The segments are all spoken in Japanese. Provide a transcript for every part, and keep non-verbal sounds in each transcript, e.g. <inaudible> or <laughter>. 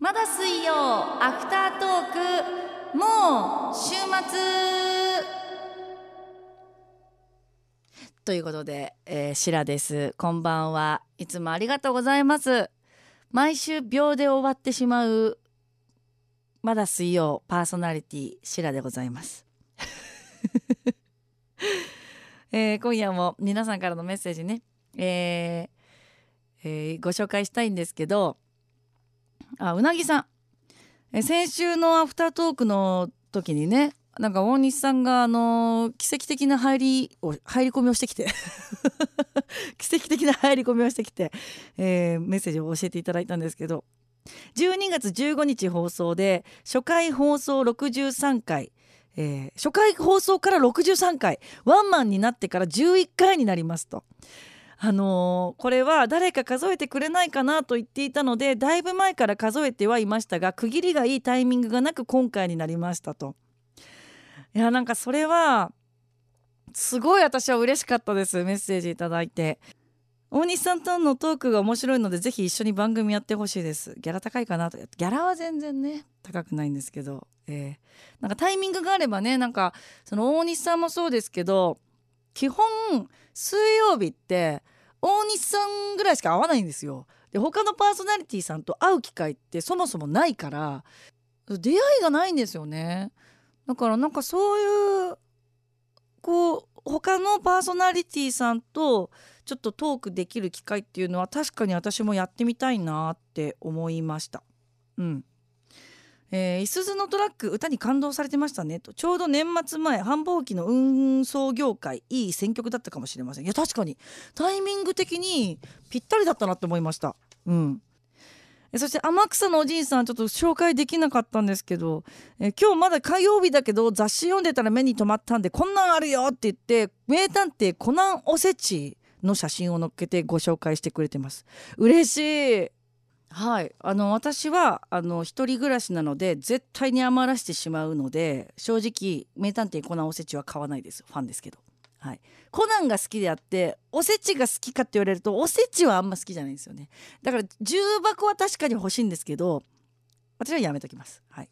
まだ水曜アフタートークもう週末ということで、えー、シラです。こんばんは。いつもありがとうございます。毎週秒で終わってしまうまだ水曜パーソナリティシラでございます。<laughs> えー、今夜も皆さんからのメッセージね、えーえー、ご紹介したいんですけどあうなぎさん、え先週のアフタートークの時にねなんか大西さんがあの奇跡的な入りを入り込みをしてきて。<laughs> 奇跡的な入り込みをしてきて、えー、メッセージを教えていただいたんですけど。12月15日放送で初回放送63回、えー、初回放送から63回。ワンマンになってから11回になりますと。あのー、これは誰か数えてくれないかなと言っていたのでだいぶ前から数えてはいましたが区切りがいいタイミングがなく今回になりましたと。いやなんかそれはすごい私は嬉しかったですメッセージいただいて。大西さんとのトークが面白いのでぜひ一緒に番組やってほしいですギャラ高いかなとギャラは全然ね高くないんですけど、えー、なんかタイミングがあればねなんかその大西さんもそうですけど基本水曜日って大西さんぐらいしか会わないんですよ。で他のパーソナリティさんと会う機会ってそもそもないから出会いがないんですよね。だからなんかそういうこう他のパーソナリティさんとちょっとトークできる機会っていうのは確かに私もやってみたいなって思いました。うん、えー、いすゞのトラック歌に感動されてましたね。とちょうど年末前繁忙期の運送業界いい選曲だったかもしれません。いや確かに。タイミング的にぴったりだったなって思いました。うん。そして天草のおじいさんちょっと紹介できなかったんですけど、え今日まだ火曜日だけど雑誌読んでたら目に留まったんでこんなんあるよって言って名探偵コナンおせちの写真を載っけてご紹介してくれてます。嬉しい。はい。あの私はあの一人暮らしなので絶対に余らしてしまうので正直名探偵コナンおせちは買わないです。ファンですけど、はい、コナンが好きであっておせちが好きかって言われるとおせちはあんま好きじゃないんですよね。だから重箱は確かに欲しいんですけど私はやめときます。はい。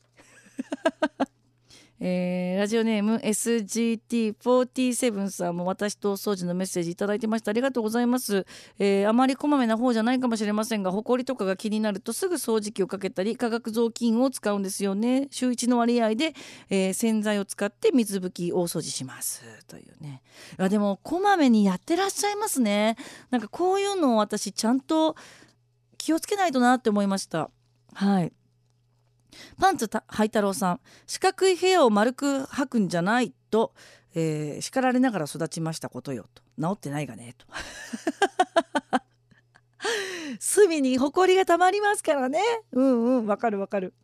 えー、ラジオネーム SGT47 さんも私と掃除のメッセージいただいてました。ありがとうございます、えー、あまりこまめな方じゃないかもしれませんが埃とかが気になるとすぐ掃除機をかけたり化学雑巾を使うんですよね。週1の割合で、えー、洗剤を使って水拭き大掃除します。というね。あでもこまめにやってらっしゃいますね。なんかこういうのを私ちゃんと気をつけないとなって思いました。はい。パンツハイ太郎さん四角い部屋を丸く履くんじゃないと、えー、叱られながら育ちましたことよと。治ってないがねと。<laughs> 隅にほこりがたまりますからね。うんうんわかるわかる、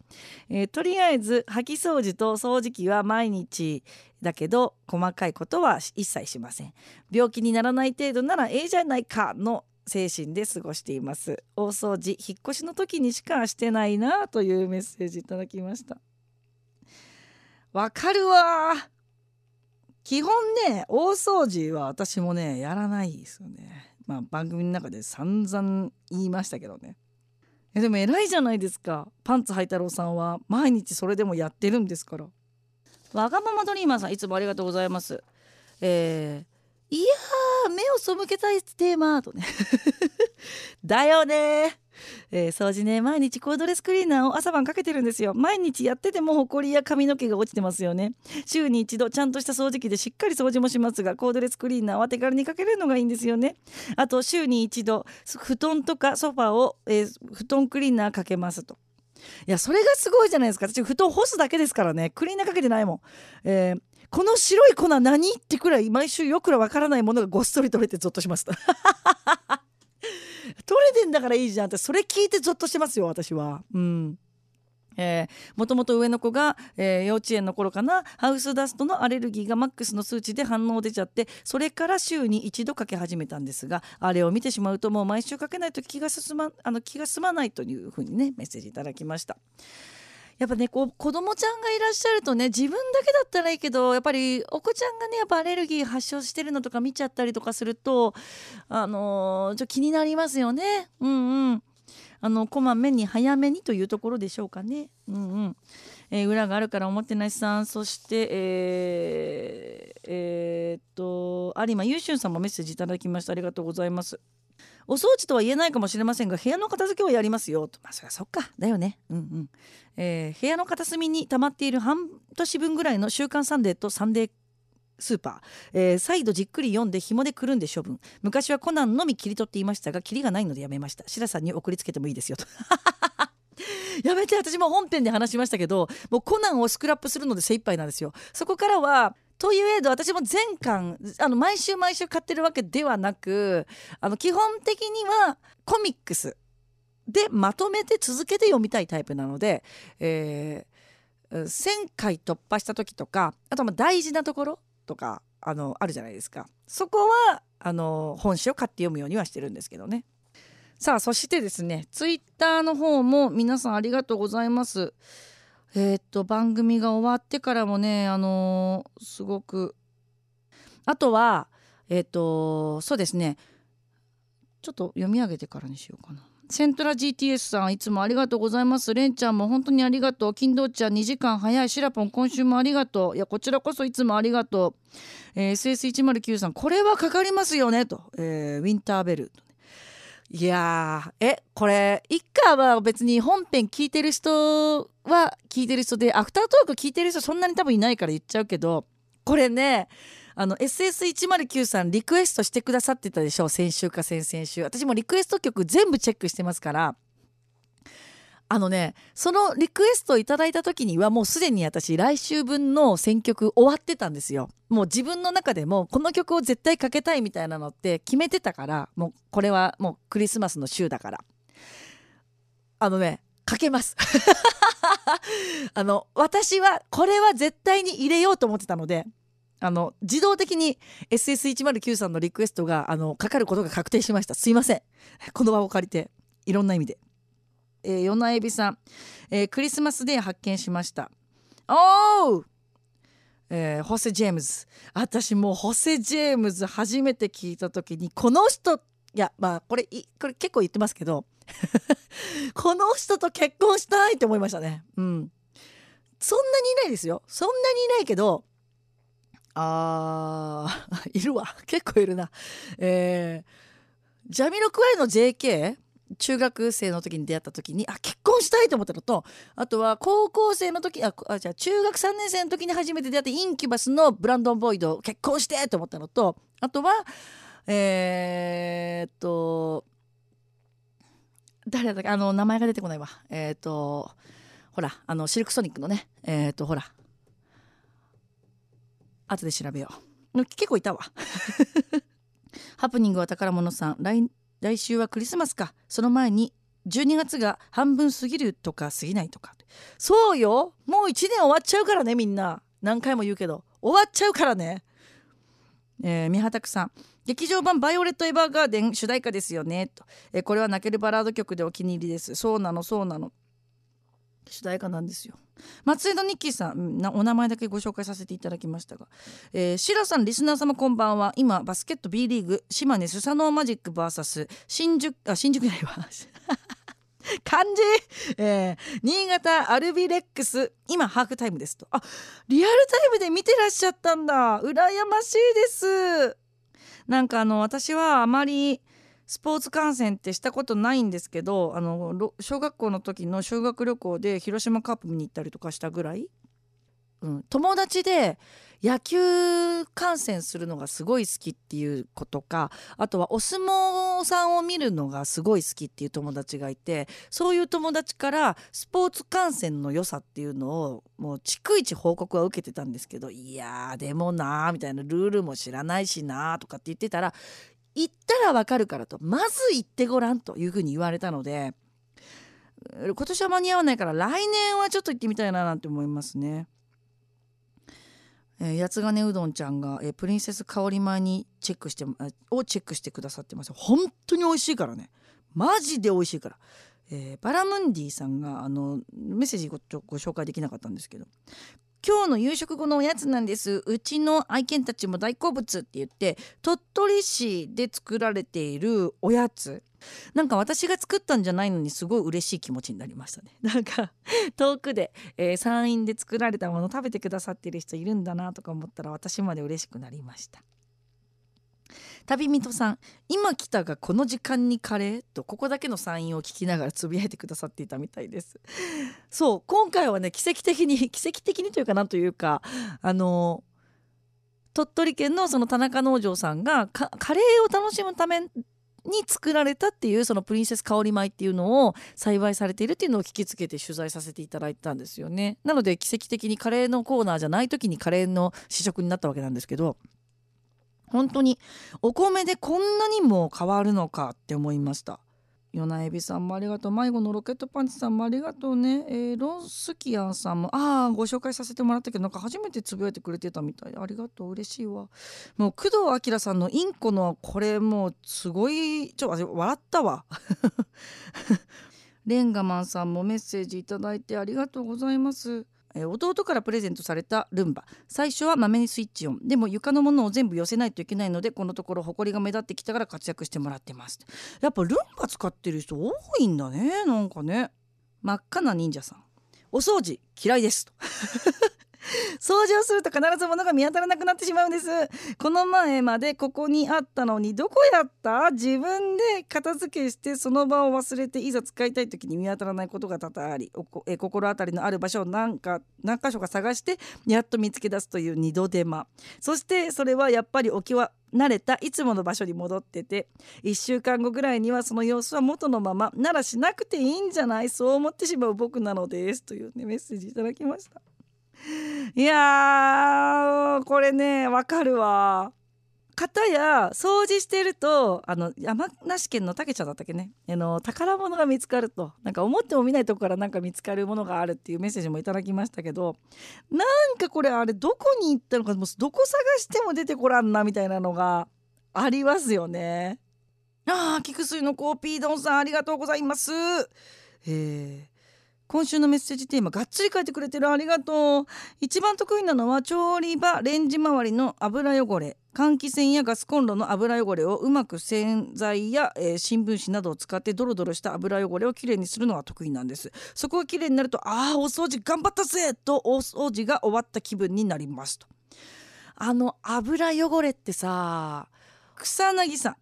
えー、とりあえず掃き掃除と掃除機は毎日だけど細かいことは一切しません。病気にならない程度ならええじゃないかの精神で過ごしています。大掃除引っ越しの時にしかしてないなというメッセージいただきました。わかるわ。基本ね大掃除は私もねやらないですよね。まあ番組の中で散々言いましたけどね。えでも偉いじゃないですか。パンツハイ太郎さんは毎日それでもやってるんですから。わがままドリーマーさんいつもありがとうございます。えーいや目を背けたいテーマとね。<laughs> だよね。えー、掃除ね毎日コードレスクリーナーを朝晩かけてるんですよ。毎日やっててもホコリや髪の毛が落ちてますよね。週に一度ちゃんとした掃除機でしっかり掃除もしますがコードレスクリーナーは手軽にかけるのがいいんですよね。あと週に一度布団とかソファーを、えー、布団クリーナーかけますと。いやそれがすごいじゃないですか。私布団干すだけですからね。クリーナーかけてないもん、えー、この白い粉何ってくらい毎週よくらわからないものがごっそり取れてゾッとします <laughs> 取れてんだからいいじゃんってそれ聞いてゾッとしてますよ私は。うん。えー、もともと上の子が、えー、幼稚園の頃かなハウスダストのアレルギーがマックスの数値で反応出ちゃってそれから週に一度かけ始めたんですがあれを見てしまうともう毎週かけないと気が進まあの気が済まないというふうにねメッセージいただきました。やっぱねこう子供ちゃんがいらっしゃるとね自分だけだったらいいけどやっぱりお子ちゃんがねやっぱアレルギー発症してるのとか見ちゃったりとかするとあのー、ちょ気になりますよね。うんうんあのこまめに早めにというところでしょうかね。うんうんえー、裏があるからおもてなしさんそしてえー、えー、っと有馬優秀さんもメッセージいただきましたありがとうございます。お掃除とは言えないかもしれませんが部屋の片付けはやりますよと。まあそりゃそっか。だよね。うんうん。えー、部屋の片隅に溜まっている半年分ぐらいの「週刊サンデー」と「サンデースーパー、えー、再度じっくり読んで紐でくるんで処分。昔はコナンのみ切り取っていましたが切りがないのでやめました。白さんに送りつけてもいいですよと。<laughs> やめて私も本編で話しましたけどもうコナンをスクラップするので精一杯なんですよ。そこからはというえど私も全巻あの毎週毎週買ってるわけではなくあの基本的にはコミックスでまとめて続けて読みたいタイプなので、えー、1,000回突破した時とかあとは大事なところとかあのあるじゃないですか。そこはあの本誌を買って読むようにはしてるんですけどね。さあそしてですねツイッターの方も皆さんありがとうございます。えー、っと番組が終わってからもねあのー、すごくあとはえー、っとそうですね。ちょっと読み上げてからにしようかな。セントラ GTS さんいつもありがとうございます。レンちゃんも本当にありがとう。金堂ちゃん2時間早い。シラポン今週もありがとう。いやこちらこそいつもありがとう、えー、SS109 さんこれはかかりますよね。と、えー、ウィンターベル。いやえこれ一家は別に本編聞いてる人は聞いてる人でアフタートーク聞いてる人そんなに多分いないから言っちゃうけどこれねあの SS109 さんリクエストしてくださってたでしょ先週か先々週。私もリクエスト曲全部チェックしてますからあのねそのリクエストをいただいた時にはもうすでに私来週分の選曲終わってたんですよ。もう自分の中でもこの曲を絶対かけたいみたいなのって決めてたからもうこれはもうクリスマスの週だから。あのねかけます。<laughs> あの私はこれは絶対に入れようと思ってたのであの自動的に SS109 さんのリクエストがあのかかることが確定しました。すいません。この場を借りていろんな意味で、えー、ヨナエビさん、えー、クリスマスデー発見しました。おー！えー、ホセ・ジェームズ。私もうホセ・ジェームズ初めて聞いた時にこの人いやまあこれこれ結構言ってますけど <laughs> この人と結婚したいって思いましたね。うん。そんなにいないですよ。そんなにいないけどあー <laughs> いるわ。結構いるな。えー、ジャミロクワイの JK 中学生の時に出会った時にあ結婚したいと思ったのとあとは高校生の時ああじゃあ中学3年生の時に初めて出会ったインキュバスのブランドン・ボイド結婚してと思ったのとあとはえー、っと誰だっけあの名前が出てこないわ。えー、っとほらあのシルクソニックのねえー、っとほら。後で調べよう。結構いたわ。<laughs> ハプニングは宝物さん。来来週はクリスマスか。その前に12月が半分過ぎるとか過ぎないとか。そうよ。もう1年終わっちゃうからねみんな。何回も言うけど。終わっちゃうからね。えー、三畑さん。劇場版「バイオレット・エヴァーガーデン」主題歌ですよね。と、えー、これは泣けるバラード曲でお気に入りです。そうなのそうなの。主題歌なんですよ。松江戸ニッキーさんお名前だけご紹介させていただきましたが、えー、シラさんリスナー様こんばんは。今バスケット B リーグ島根スサノーマジック VS 新宿あ新宿じゃないわ。<laughs> 漢字、えー、新潟アルビレックス今ハーフタイムですと。あリアルタイムで見てらっしゃったんだ。羨ましいです。なんかあの私はあまりスポーツ観戦ってしたことないんですけどあの小学校の時の修学旅行で広島カップ見に行ったりとかしたぐらい、うん、友達で野球観戦するのがすごい好きっていうことかあとはお相撲さんを見るのがすごい好きっていう友達がいてそういう友達からスポーツ観戦の良さっていうのをもう逐一報告は受けてたんですけどいやでもなーみたいなルールも知らないしなーとかって言ってたら行ったらわかるからとまず行ってごらんというふうに言われたので今年は間に合わないから来年はちょっと行ってみたいななんて思いますね。えー、八つ金うどんちゃんが、えー、プリンセス香り前にチェックしてをチェックしてくださってます。本当に美味しいからね。マジで美味しいから、えー、バラムンディさんがあのメッセージごご紹介できなかったんですけど今日の夕食後のおやつなんです。うちの愛犬たちも大好物って言って鳥取市で作られているおやつ。なんか私が作ったんじゃないのにすごい嬉しい気持ちになりましたね。<laughs> なんか遠くで、えー、山陰で作られたもの食べてくださってる人いるんだなとか思ったら私まで嬉しくなりました。旅人さん今来たがこの時間にカレー？とここだけのサインを聞きながらつぶやいてくださっていたみたいです。<laughs> そう今回はね奇跡的に <laughs> 奇跡的にというかなんというかあの鳥取県のその田中農場さんがカレーを楽しむために作られたっていうそのプリンセス香り米っていうのを栽培されているっていうのを聞きつけて取材させていただいたんですよね。なので奇跡的にカレーのコーナーじゃない時にカレーの試食になったわけなんですけど本当にお米でこんなにも変わるのかって思いました。ヨナエビさんもありがとう。迷子のロケットパンチさんもありがとうね、えー、ロンスキアンさんもああご紹介させてもらったけどなんか初めてつぶやいてくれてたみたい。ありがとう。嬉しいわ。もう工藤明さんのインコのこれもうすごいちょっと笑ったわ。レンガマンさんもメッセージいただいてありがとうございます。弟からプレゼントされたルンバ。最初はまめにスイッチオン。でも床のものを全部寄せないといけないのでこのところ埃が目立ってきたから活躍してもらってます。やっぱルンバ使ってる人多いんだねなんかね。真っ赤な忍者さん。お掃除嫌いです。と掃除をすると必ず物が見当たらなくなってしまうんです。この前までここにあったのにどこやった？自分で片付けしてその場を忘れていざ使いたい時に見当たらないことが多々ありえ心当たりのある場所を何か何箇所か探してやっと見つけ出すという二度手間。そしてそれはやっぱり置きは慣れたいつもの場所に戻ってて1週間後ぐらいにはその様子は元のままならしなくていいんじゃない？そう思ってしまう僕なのです。というねメッセージいただきました。いやこれねわかるわ。方や掃除してるとあの山梨県のたけちゃんだったっけねあの宝物が見つかるとなんか思っても見ないとこからなんか見つかるものがあるっていうメッセージもいただきましたけどなんかこれあれどこに行ったのかもうどこ探しても出てこらんなみたいなのがありますよね。ああ菊水のコーピー丼さんありがとうございます。えー今週のメッセージテーマがっつり書いてくれてるありがとう。一番得意なのは調理場レンジ周りの油汚れ。換気扇やガスコンロの油汚れをうまく洗剤や、えー、新聞紙などを使ってドロドロした油汚れをきれいにするのが得意なんです。そこがきれいになるとああお掃除頑張ったぜとお掃除が終わった気分になりますと。あの油汚れってさ草薙さん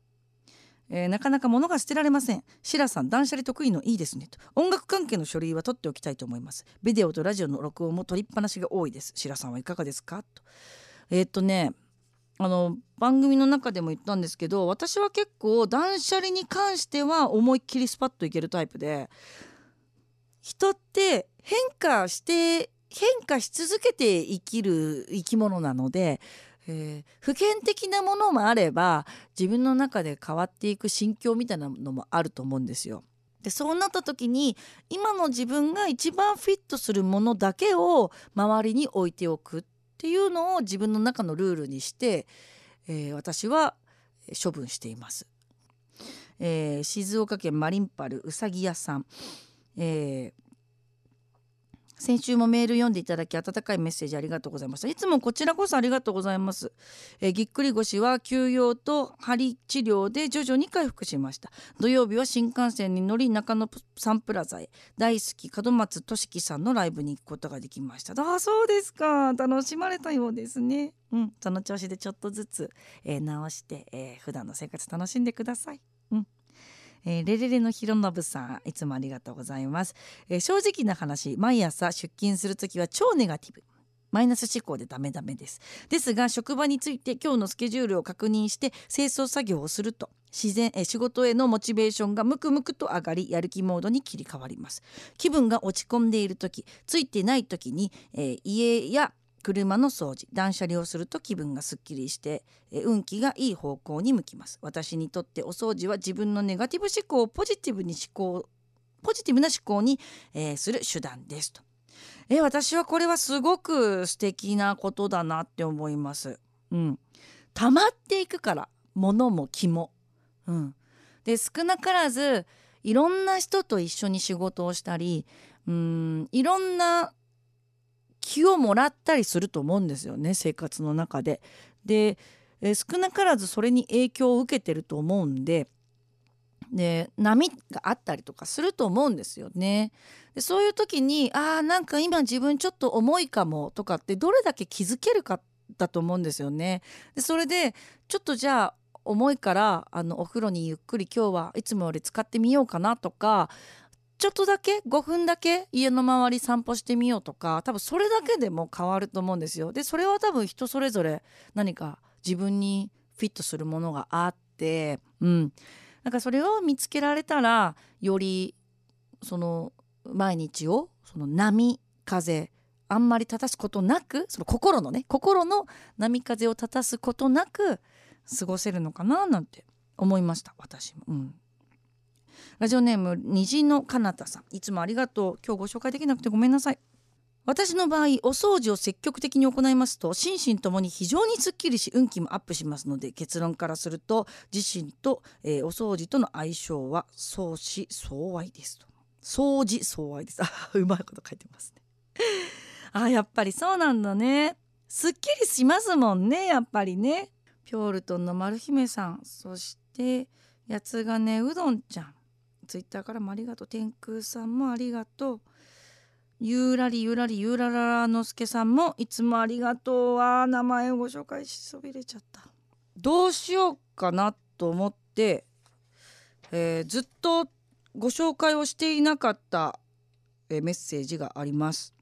えー、なかなか物が捨てられません。シラさん断捨離得意のいいですね。と。音楽関係の書類は取っておきたいと思います。ビデオとラジオの録音も取りっぱなしが多いです。シラさんはいかがですか？と。えー、っとねあの番組の中でも言ったんですけど私は結構断捨離に関しては思いっきりスパッといけるタイプで人って変化して変化し続けて生きる生き物なのでえー、普遍的なものもあれば自分の中で変わっていく心境みたいなのもあると思うんですよ。でそうなった時に今の自分が一番フィットするものだけを周りに置いておくっていうのを自分の中のルールにして、えー、私は処分しています。えー、静岡県マリンパルうさぎ屋さん、え、先週もメール読んでいただき温かいメッセージありがとうございました。いつもこちらこそありがとうございます、えー、ぎっくり腰は休養と針治療で徐々に回復しました。土曜日は新幹線に乗り中野サンプラザへ。大好き門松俊樹さんのライブに行くことができました。あそうですか。楽しまれたようですね。うん。その調子でちょっとずつ、えー、直して、えー、普段の生活楽しんでください。うん。えー、レレレのひろのぶさんいつもありがとうございます、えー、正直な話毎朝出勤する時は超ネガティブ。マイナス思考でダメダメです。ですが職場について今日のスケジュールを確認して清掃作業をすると自然え仕事へのモチベーションがムクムクと上がりやる気モードに切り替わります。気分が落ち込んでいる時ついてない時に、えー、家や車の掃除断捨離をすると気分がすっきりして運気がいい方向に向きます。私にとってお掃除は自分のネガティブ思考をポジティブに思考ポジティブな思考に、えー、する手段ですと。え私はこれはすごく素敵なことだなって思います。うん。溜まっていくから物も気もうん。で少なからずいろんな人と一緒に仕事をしたりうんいろんな気をもらったりすると思うんですよね生活の中で。で、え少なからずそれに影響を受けてると思うんでで波があったりとかすると思うんですよね。でそういう時にあーなんか今自分ちょっと重いかもとかってどれだけ気づけるかだと思うんですよね。でそれでちょっとじゃあ重いからあのお風呂にゆっくり今日はいつもより使ってみようかなとかちょっとだけ5分だけ家の周り散歩してみようとか多分それだけでも変わると思うんですよ。でそれは多分人それぞれ何か自分にフィットするものがあってうんなんかそれを見つけられたらよりその毎日をその波風あんまり立たすことなくその心のね心の波風を立たすことなく過ごせるのかななんて思いました私も。うんラジオネーム虹のかなたさん。いつもありがとう。今日ご紹介できなくてごめんなさい。私の場合お掃除を積極的に行いますと心身ともに非常にすっきりし運気もアップしますので結論からすると自身と、えー、お掃除との相性は相思相愛です。と掃除相愛です。あうまいこと書いてますね。<laughs> あやっぱりそうなんだね。すっきりしますもんねやっぱりね。ピョールトンの丸姫さん。そして八つ金うどんちゃん。ツイッターからもありがとう。天空さんもありがとう。ゆうらりゆらりゆらららのすけさんもいつもありがとうあ名前をご紹介しそびれちゃった。どうしようかなと思って、えー、ずっとご紹介をしていなかった、えー、メッセージがあります。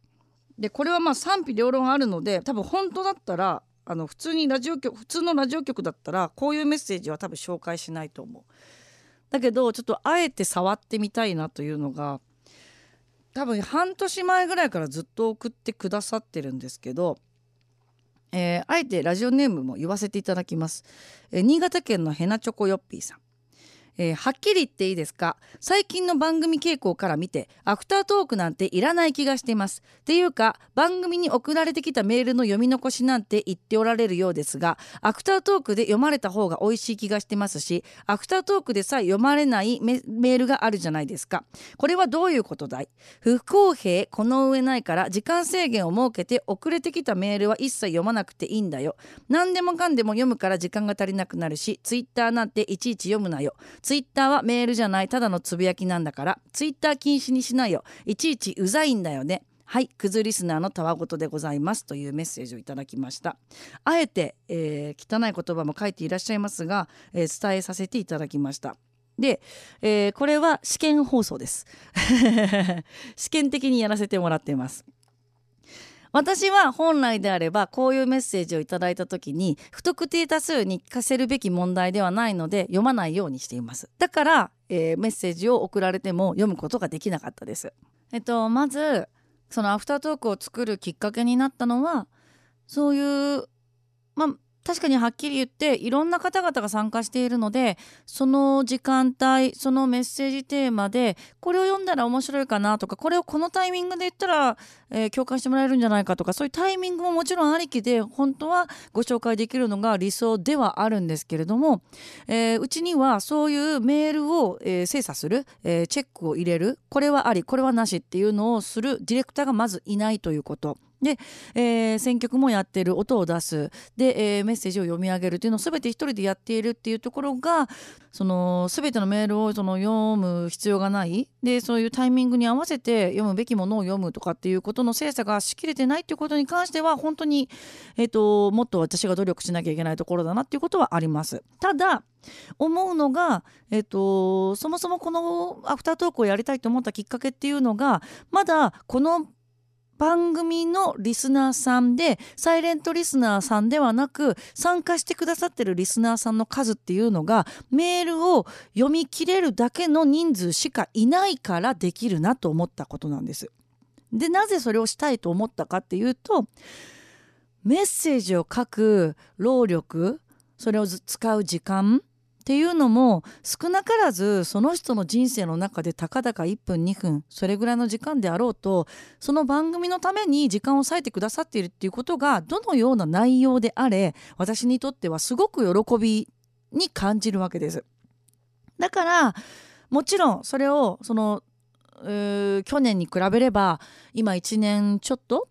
でこれはまあ賛否両論あるので多分本当だったらあの普通にラジオ局普通のラジオ局だったらこういうメッセージは多分紹介しないと思う。だけどちょっとあえて触ってみたいなというのが多分半年前ぐらいからずっと送ってくださってるんですけど、えー、あえてラジオネームも言わせていただきます、えー、新潟県のヘナチョコヨッピーさん。えー、はっきり言っていいですか？最近の番組傾向から見てアフタートークなんていらない気がしています。っていうか番組に送られてきたメールの読み残しなんて言っておられるようですがアフタートークで読まれた方が美味しい気がしてますしアフタートークでさえ読まれないメールがあるじゃないですか。これはどういうことだい？不公平この上ないから時間制限を設けて遅れてきたメールは一切読まなくていいんだよ。何でもかんでも読むから時間が足りなくなるしツイッターなんていちいち読むなよ。ツイッターはメールじゃないただのつぶやきなんだからツイッター禁止にしないよ。いちいちうざいんだよね。はいクズリスナーのたわごとでございますというメッセージをいただきました。あえて、えー、汚い言葉も書いていらっしゃいますが、えー、伝えさせていただきました。で、えー、これは試験放送です。<laughs> 試験的にやらせてもらっています。私は本来であればこういうメッセージをいただいた時に不特定多数に聞かせるべき問題ではないので読まないようにしています。だから、えー、メッセージを送られても読むことができなかったです。えっとまずそのアフタートークを作るきっかけになったのはそういうまあ確かにはっきり言っていろんな方々が参加しているのでその時間帯そのメッセージテーマでこれを読んだら面白いかなとかこれをこのタイミングで言ったら、えー、共感してもらえるんじゃないかとかそういうタイミングももちろんありきで本当はご紹介できるのが理想ではあるんですけれども、えー、うちにはそういうメールを、えー、精査する、えチェックを入れるこれはありこれはなしっていうのをするディレクターがまずいないということ。で、えー、選曲もやってる音を出すで、えー、メッセージを読み上げるっていうのを全て一人でやっているっていうところがその全てのメールをその読む必要がないでそういうタイミングに合わせて読むべきものを読むとかっていうことの精査がしきれてないっていうことに関しては本当に、えーと、もっと私が努力しなきゃいけないところだなっていうことはあります。ただ思うのが、えーとそもそもこのアフタートークをやりたいと思ったきっかけっていうのがまだこの番組のリスナーさんでサイレントリスナーさんではなく参加してくださってるリスナーさんの数っていうのがメールを読み切れるだけの人数しかいないからできるなと思ったことなんです。でなぜそれをしたいと思ったかっていうとメッセージを書く労力それを使う時間っていうのも少なからずその人の人生の中でたかだか1分2分それぐらいの時間であろうとその番組のために時間を割いてくださっているっていうことがどのような内容であれ私にとってはすごく喜びに感じるわけです。だからもちろんそれをその去年に比べれば今1年ちょっと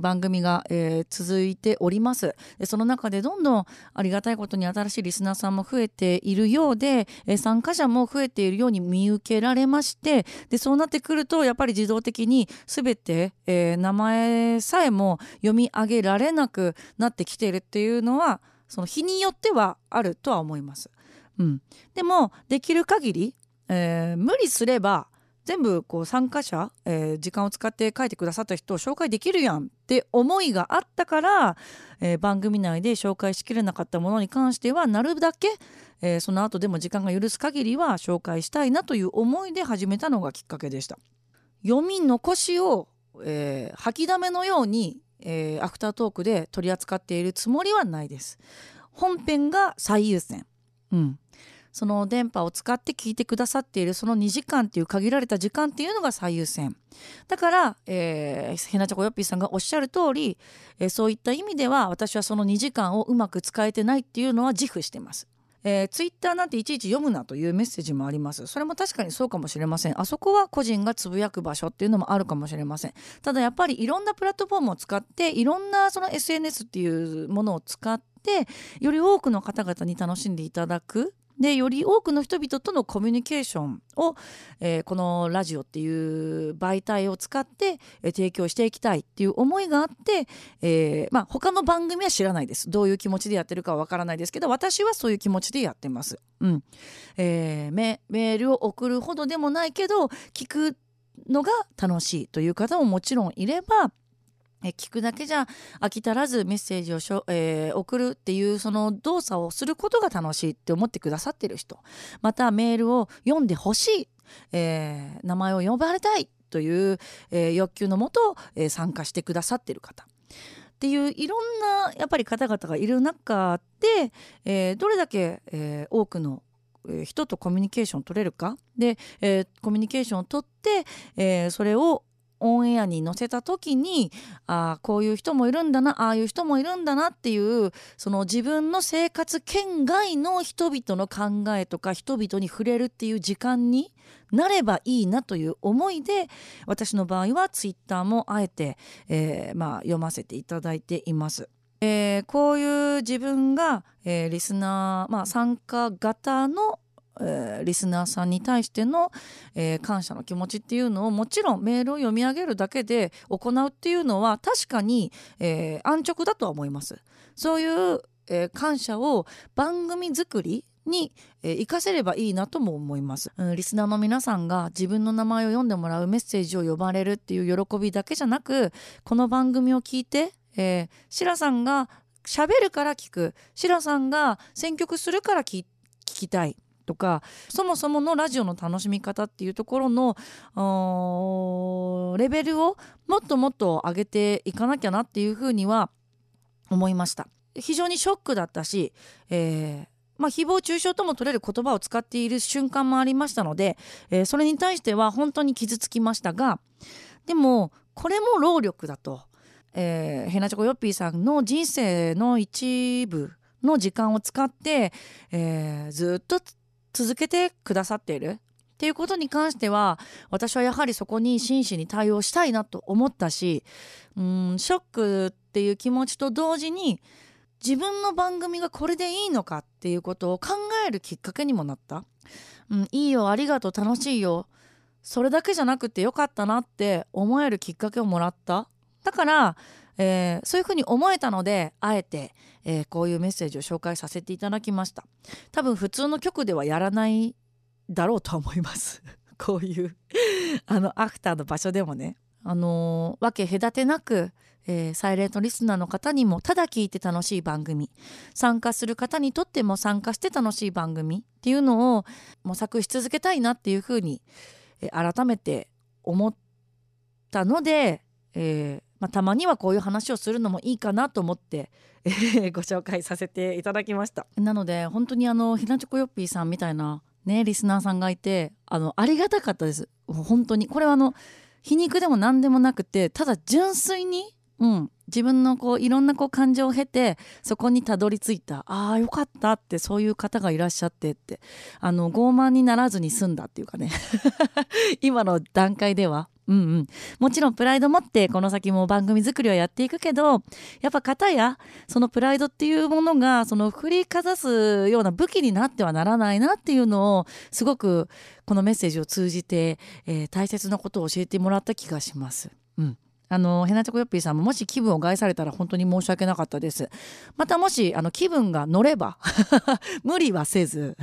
番組が、続いておりますその中でどんどんありがたいことに新しいリスナーさんも増えているようで、参加者も増えているように見受けられましてでそうなってくるとやっぱり自動的に全て、名前さえも読み上げられなくなってきているっていうのはその日によってはあるとは思います。うん、でもできる限り、えー、無理すれば全部こう参加者、えー、時間を使って書いてくださった人を紹介できるやんって思いがあったから、えー、番組内で紹介しきれなかったものに関してはなるだけ、えー、その後でも時間が許す限りは紹介したいなという思いで始めたのがきっかけでした。読み残しを、えー、吐きだめのように、えー、アフタートークで取り扱っているつもりはないです。本編が最優先。うん、その電波を使って聞いてくださっているその2時間っていう限られた時間っていうのが最優先。だから、えー、へなちゃこよっぴーさんがおっしゃる通り、えー、そういった意味では私はその2時間をうまく使えてないっていうのは自負してます。えー、ツイッターなんていちいち読むなというメッセージもあります。それも確かにそうかもしれません。あそこは個人がつぶやく場所っていうのもあるかもしれません。ただやっぱりいろんなプラットフォームを使っていろんなその SNS っていうものを使ってより多くの方々に楽しんでいただく。でより多くの人々とのコミュニケーションを、えー、このラジオっていう媒体を使って、えー、提供していきたいっていう思いがあって、えーまあ、他の番組は知らないですどういう気持ちでやってるかはわからないですけど私はそういう気持ちでやってます。うんえー、メメールを送るほどでもないけど聞くのが楽しいという方ももちろんいればえ聞くだけじゃ飽き足らずメッセージをしょ、えー、送るっていうその動作をすることが楽しいって思ってくださってる人。またメールを読んでほしい、えー、名前を呼ばれたいという、えー、欲求のもと、え参加してくださってる方。っていういろんなやっぱり方々がいる中で、えどれだけ、え多くの人とコミュニケーションを取れるか。で、えー、コミュニケーションを取って、えー、それをオンエアに載せた時にあこういう人もいるんだなああいう人もいるんだなっていうその自分の生活圏外の人々の考えとか人々に触れるっていう時間になればいいなという思いで私の場合はツイッターもあえて、えー、まあ、読ませていただいています。えー、こういう自分が、えー、リスナー、まあ、参加型のえー、リスナーさんに対しての、えー、感謝の気持ちっていうのをもちろんメールを読み上げるだけで行うっていうのは確かに、えー、安直だとは思います。そういう、え感謝を番組作りに、えー、活かせればいいなとも思います、うん、リスナーの皆さんが自分の名前を読んでもらうメッセージを呼ばれるっていう喜びだけじゃなくこの番組を聞いて、えー、シラさんが喋るから聞く。シラさんが選曲するから聞きたい。とかそもそものラジオの楽しみ方っていうところのレベルをもっともっと上げていかなきゃなっていうふうには思いました。非常にショックだったし、えーまあ、誹謗中傷とも取れる言葉を使っている瞬間もありましたので、えー、それに対しては本当に傷つきましたがでもこれも労力だと、えー、ヘナチョコヨッピーさんの人生の一部の時間を使って、えー、ずっと続けてくださっている？っていうことに関しては私はやはりそこに真摯に対応したいなと思ったしうんショックっていう気持ちと同時に自分の番組がこれでいいのかっていうことを考えるきっかけにもなった。うん、いいよありがとう楽しいよ。それだけじゃなくてよかったなって思えるきっかけをもらった。だからえー、そういうふうに思えたのであえて、えー、こういうメッセージを紹介させていただきました。多分普通の曲ではやらないだろうと思います。<laughs> こういう <laughs> あのアフターの場所でもね。あのー、分け隔てなく、えー、サイレントリスナーの方にもただ聞いて楽しい番組。参加する方にとっても参加して楽しい番組っていうのを模索し続けたいなっていうふうに、えー、改めて思ったので、えまあ、たまにはこういう話をするのもいいかなと思って、えー、ご紹介させていただきました。なので本当にあのひなちょこよっぴーさんみたいなねリスナーさんがいてあのありがたかったです。本当に。これはあの皮肉でも何でもなくてただ純粋にうん、自分のこういろんなこう感情を経てそこにたどり着いた。ああよかったってそういう方がいらっしゃってって。あの傲慢にならずに済んだっていうかね。<laughs> 今の段階では。うんうん、もちろんプライド持ってこの先も番組作りはやっていくけどやっぱ方やそのプライドっていうものがその振りかざすような武器になってはならないなっていうのをすごくこのメッセージを通じて、えー、大切なことを教えてもらった気がします。うん。あのヘナチョコヨッピーさんももし気分を害されたら本当に申し訳なかったです。またもしあの気分が乗れば <laughs> 無理はせず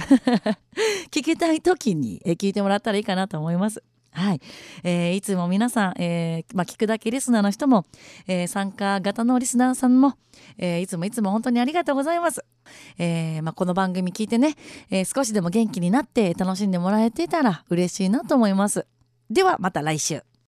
<laughs> 聞きたい時に聞いてもらったらいいかなと思います。はい、えー、いつも皆さん、えーまあ、聞くだけリスナーの人も、えー、参加型のリスナーさんも、えー、いつもいつも本当にありがとうございます。えーまあ、この番組聞いてね、えー、少しでも元気になって楽しんでもらえていたら嬉しいなと思います。ではまた来週。